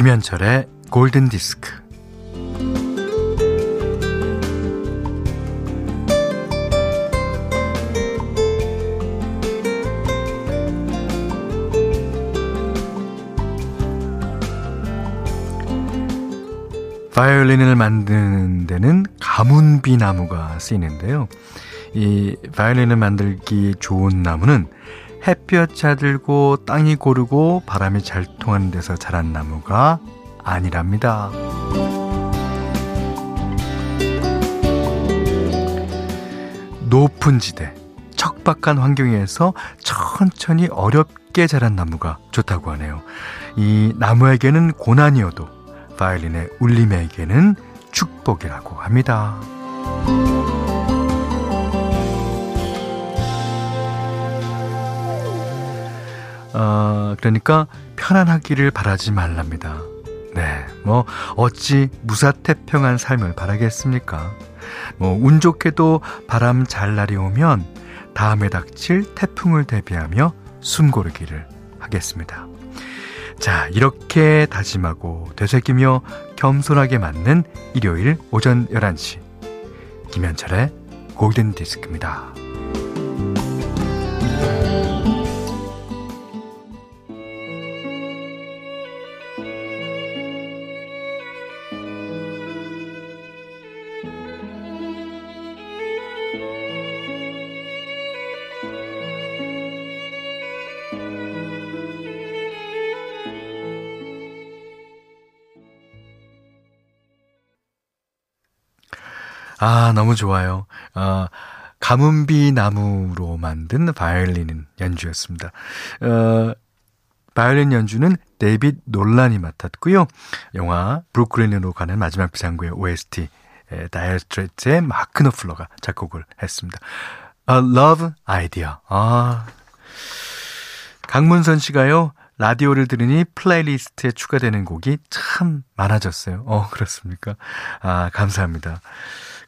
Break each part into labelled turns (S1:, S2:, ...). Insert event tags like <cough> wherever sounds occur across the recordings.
S1: 김현철의 골든 디스크. 바이올린을 만드는 데는 가문비 나무가 쓰이는데요. 이 바이올린을 만들기 좋은 나무는 햇볕 잘 들고 땅이 고르고 바람이 잘 통하는 데서 자란 나무가 아니랍니다. 높은 지대, 척박한 환경에서 천천히 어렵게 자란 나무가 좋다고 하네요. 이 나무에게는 고난이어도 바이올린의 울림에게는 축복이라고 합니다. 어, 그러니까 편안하기를 바라지 말랍니다. 네, 뭐 어찌 무사태평한 삶을 바라겠습니까? 뭐 운 좋게도 바람 잘 날이 오면 다음에 닥칠 태풍을 대비하며 숨고르기를 하겠습니다. 자, 이렇게 다짐하고 되새기며 겸손하게 맞는 일요일 오전 11시 김현철의 골든 디스크입니다. 아, 너무 좋아요. 아, 가문비 나무로 만든 바이올린 연주였습니다. 어, 바이올린 연주는 데이빗 놀란이 맡았고요. 영화 브루클린으로 가는 마지막 비상구의 OST 다이어 스트레이트의 마크 노플러가 작곡을 했습니다. A Love Idea. 아. 강문선 씨가요. 라디오를 들으니 플레이리스트에 추가되는 곡이 참 많아졌어요. 어, 그렇습니까? 아, 감사합니다.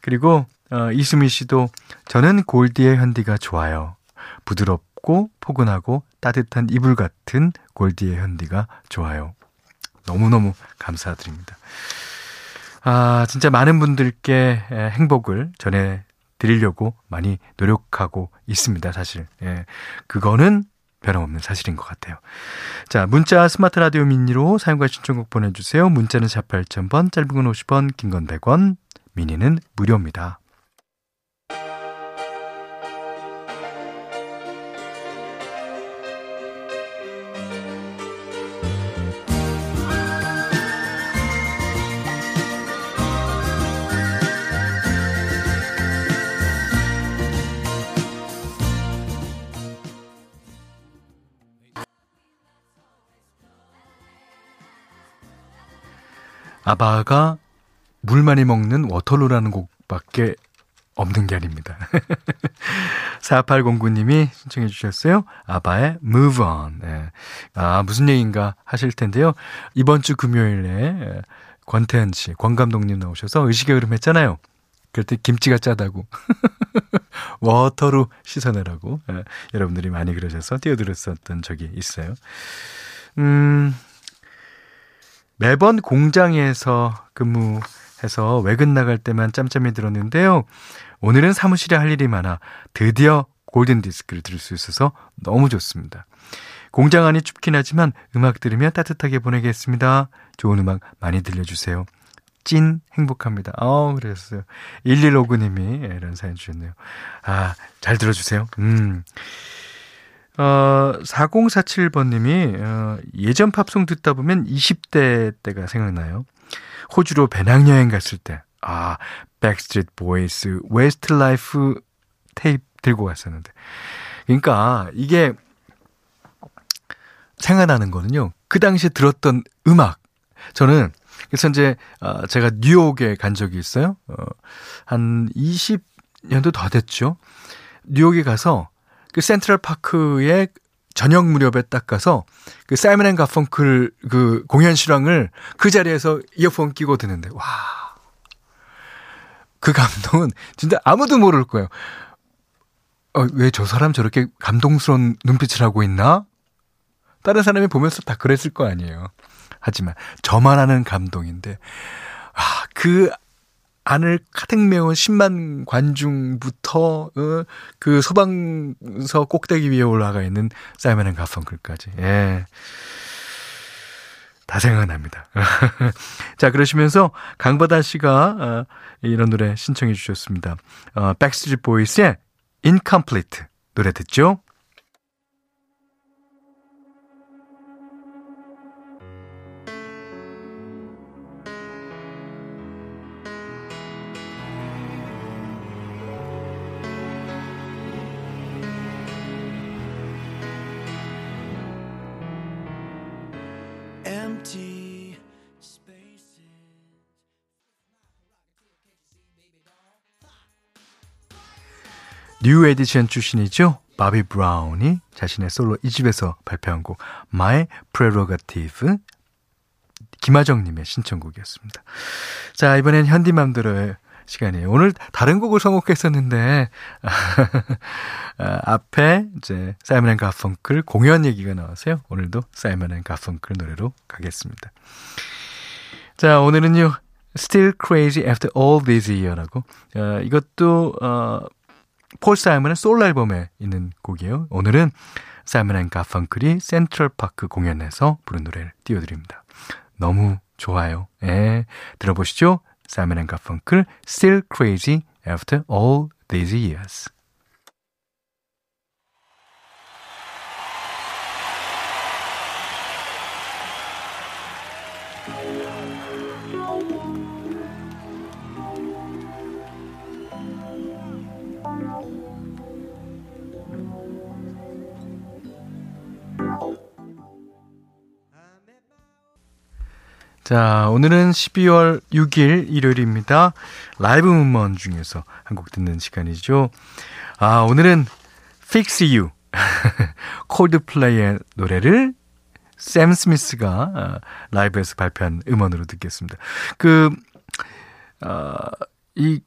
S1: 그리고 어, 이수미 씨도 저는 골디의 현디가 좋아요. 부드럽고 포근하고 따뜻한 이불 같은 골디의 현디가 좋아요. 너무너무 감사드립니다. 아, 진짜 많은 분들께 행복을 전해 드리려고 많이 노력하고 있습니다, 사실. 예. 그거는 변함없는 사실인 것 같아요. 자, 문자 스마트 라디오 미니로 사용과 신청곡 보내주세요. 문자는 4 8000번, 짧은 건 50원, 긴 건 100원, 미니는 무료입니다. 아바가 물 많이 먹는 Waterloo라는 곡밖에 없는 게 아닙니다. <laughs> 4809님이 신청해 주셨어요. 아바의 Move On. 네. 아, 무슨 얘기인가 하실 텐데요. 이번 주 금요일에 권태현 씨, 권 감독님 나오셔서 의식의 흐름 했잖아요. 그럴 때 김치가 짜다고. <laughs> water로 씻어내라고. 네. 여러분들이 많이 그러셔서 뛰어들었었던 적이 있어요. 음, 매번 공장에서 근무 해서 외근 나갈 때만 짬짬이 들었는데요. 오늘은 사무실에 할 일이 많아 드디어 골든 디스크를 들을 수 있어서 너무 좋습니다. 공장 안이 춥긴 하지만 음악 들으며 따뜻하게 보내겠습니다. 좋은 음악 많이 들려주세요. 찐 행복합니다. 어, 그랬어요. 1159님이 이런 사연 주셨네요. 아, 잘 들어주세요. 음. 어, 4047번님이, 어, 예전 팝송 듣다 보면 20대 때가 생각나요. 호주로 배낭여행 갔을 때, 아, 백스트리트 보이스, 웨스트 라이프 테이프 들고 갔었는데. 그러니까 이게 생각나는 거는요. 그 당시에 들었던 음악. 저는 그래서 이제 어, 제가 뉴욕에 간 적이 있어요. 어, 한 20년도 더 됐죠. 뉴욕에 가서 그 센트럴 파크에 저녁 무렵에 딱 가서 그 사이먼 앤 가펑클 그 공연 실황을 그 자리에서 이어폰 끼고 듣는데 와. 그 감동은 진짜 아무도 모를 거예요. 어, 왜 저 사람 저렇게 감동스러운 눈빛을 하고 있나? 다른 사람이 보면서 다 그랬을 거 아니에요. 하지만 저만 아는 감동인데 아, 그 안을 가득 메운 10만 관중부터 어, 그 소방서 꼭대기 위에 올라가 있는 사이먼 앤 가펑클까지. 예. 다 생각납니다. <laughs> 자, 그러시면서 강바다 씨가 어, 이런 노래 신청해 주셨습니다. 어, 백스트리트 보이스의 Incomplete 노래 듣죠? 뉴 에디션 출신이죠. 바비 브라운이 자신의 솔로 2집에서 발표한 곡 My Prerogative 김하정님의 신청곡이었습니다. 자 이번엔 현디맘대로의 시간이에요. 오늘 다른 곡을 선곡했었는데 <laughs> 아, 앞에 이제 사이먼 앤 가펑클 공연 얘기가 나와서요. 오늘도 사이먼 앤 가펑클 노래로 가겠습니다. 자 오늘은요. Still Crazy After All These Year라고 어, 이것도 어, 폴 사이먼의 솔로 앨범에 있는 곡이에요. 오늘은 사이먼 앤 가펑클이 센트럴 파크 공연에서 부른 노래를 띄워드립니다. 너무 좋아요. 예, 들어보시죠. 사이먼 앤 가펑클 Still Crazy After All These Years. 자, 오늘은 12월 6일 일요일입니다. 라이브 문먼 중에서 한 곡 듣는 시간이죠. 아, 오늘은 Fix You. <laughs> 콜드플레이의 노래를 샘 스미스가 아, 라이브에서 발표한 음원으로 듣겠습니다. 그, 어, 이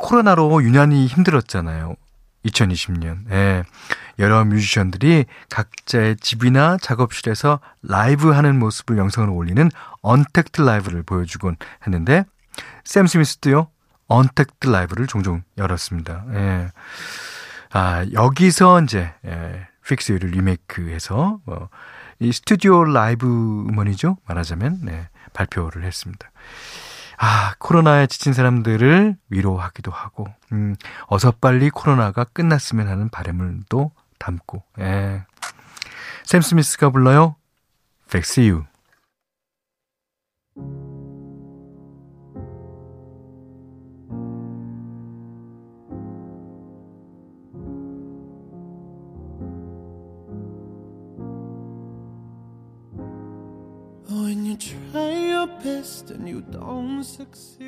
S1: 코로나로 유난히 힘들었잖아요. 2020년. 예. 여러 뮤지션들이 각자의 집이나 작업실에서 라이브 하는 모습을 영상으로 올리는 언택트 라이브를 보여주곤 했는데 샘 스미스도요. 언택트 라이브를 종종 열었습니다. 예. 아, 여기서 이제 예, Fix You를 리메이크해서 뭐, 이 스튜디오 라이브 음원이죠. 말하자면 네, 발표를 했습니다. 아, 코로나에 지친 사람들을 위로하기도 하고, 음, 어서 빨리 코로나가 끝났으면 하는 바람을 또 담고, 예. 샘 스미스가 불러요. Fix You. When you try your best and you don't succeed.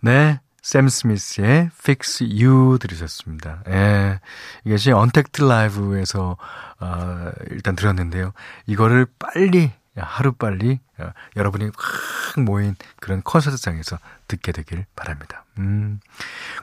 S1: 네. 샘 스미스의 Fix You 들으셨습니다. 예. 이것이 언택트 라이브에서, 어, 일단 들었는데요. 이거를 빨리 하루빨리 어, 여러분이 확 모인 그런 콘서트장에서 듣게 되길 바랍니다. 음.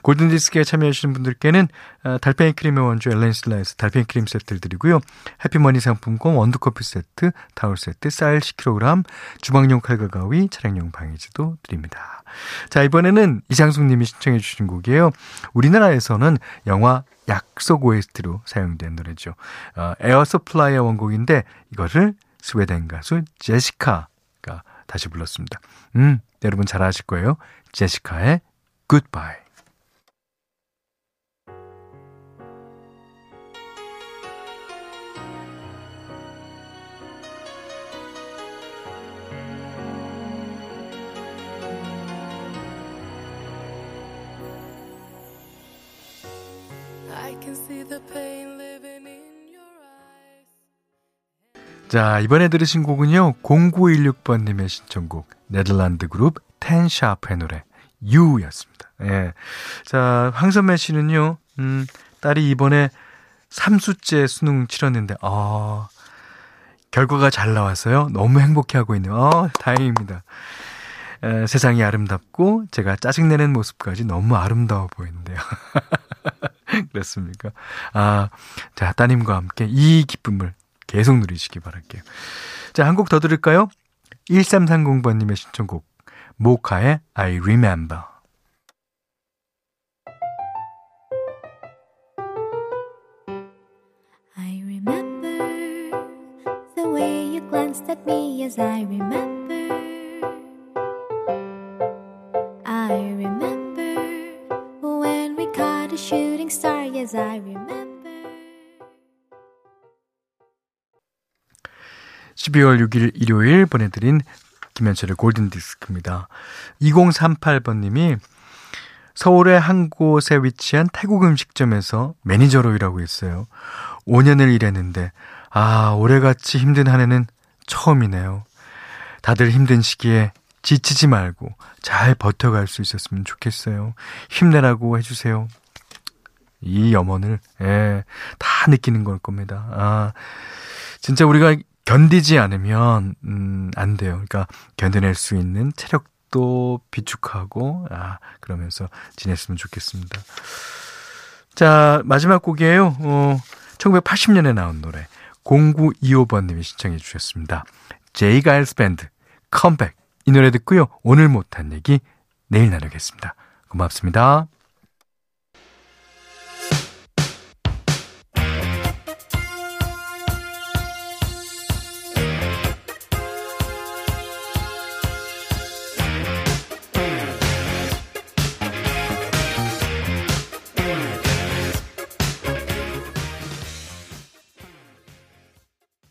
S1: 골든디스크에 참여해주시는 분들께는 어, 달팽이 크림의 원조 엘렌실라에서 달팽이 크림 세트를 드리고요. 해피머니 상품권 원두커피 세트, 타월 세트, 쌀 10kg, 주방용 칼과 가위, 차량용 방향제도 드립니다. 자, 이번에는 이장숙 님이 신청해 주신 곡이에요. 우리나라에서는 영화 약속 OST로 사용된 노래죠. 어, 에어 서플라이의 원곡인데 이거를 스웨덴 가수 제시카가 다시 불렀습니다. 음, 여러분 잘 아실 거예요. 제시카의 Goodbye. 자, 이번에 들으신 곡은요, 0916번님의 신청곡, 네덜란드 그룹 텐샤프의 노래, You 였습니다. 예. 자, 황선매 씨는요, 음, 딸이 이번에 3수째 수능 치렀는데, 아, 결과가 잘 나왔어요. 너무 행복해 하고 있네요. 어, 다행입니다. 에, 세상이 아름답고 제가 짜증내는 모습까지 너무 아름다워 보이는데요. <laughs> 그렇습니까? 아, 자, 따님과 함께 이 기쁨을 계속 누리시기 바랄게요. 자, 한 곡 더 들을까요? 1330번님의 신청곡, 모카의
S2: I Remember.
S1: 12월 6일 일요일 보내드린 김현철의 골든디스크입니다. 2038번님이 서울의 한 곳에 위치한 태국 음식점에서 매니저로 일하고 있어요. 5년을 일했는데, 아, 올해같이 힘든 한 해는 처음이네요. 다들 힘든 시기에 지치지 말고 잘 버텨갈 수 있었으면 좋겠어요. 힘내라고 해주세요. 이 염원을, 예, 다 느끼는 걸 겁니다. 아, 진짜 우리가 견디지 않으면, 음, 안 돼요. 그러니까 견뎌낼 수 있는 체력도 비축하고, 아, 그러면서 지냈으면 좋겠습니다. 자, 마지막 곡이에요. 어, 1980년에 나온 노래. 0925번님이 신청해 주셨습니다. 제이 가일스 밴드, 컴백. 이 노래 듣고요. 오늘 못한 얘기 내일 나누겠습니다. 고맙습니다.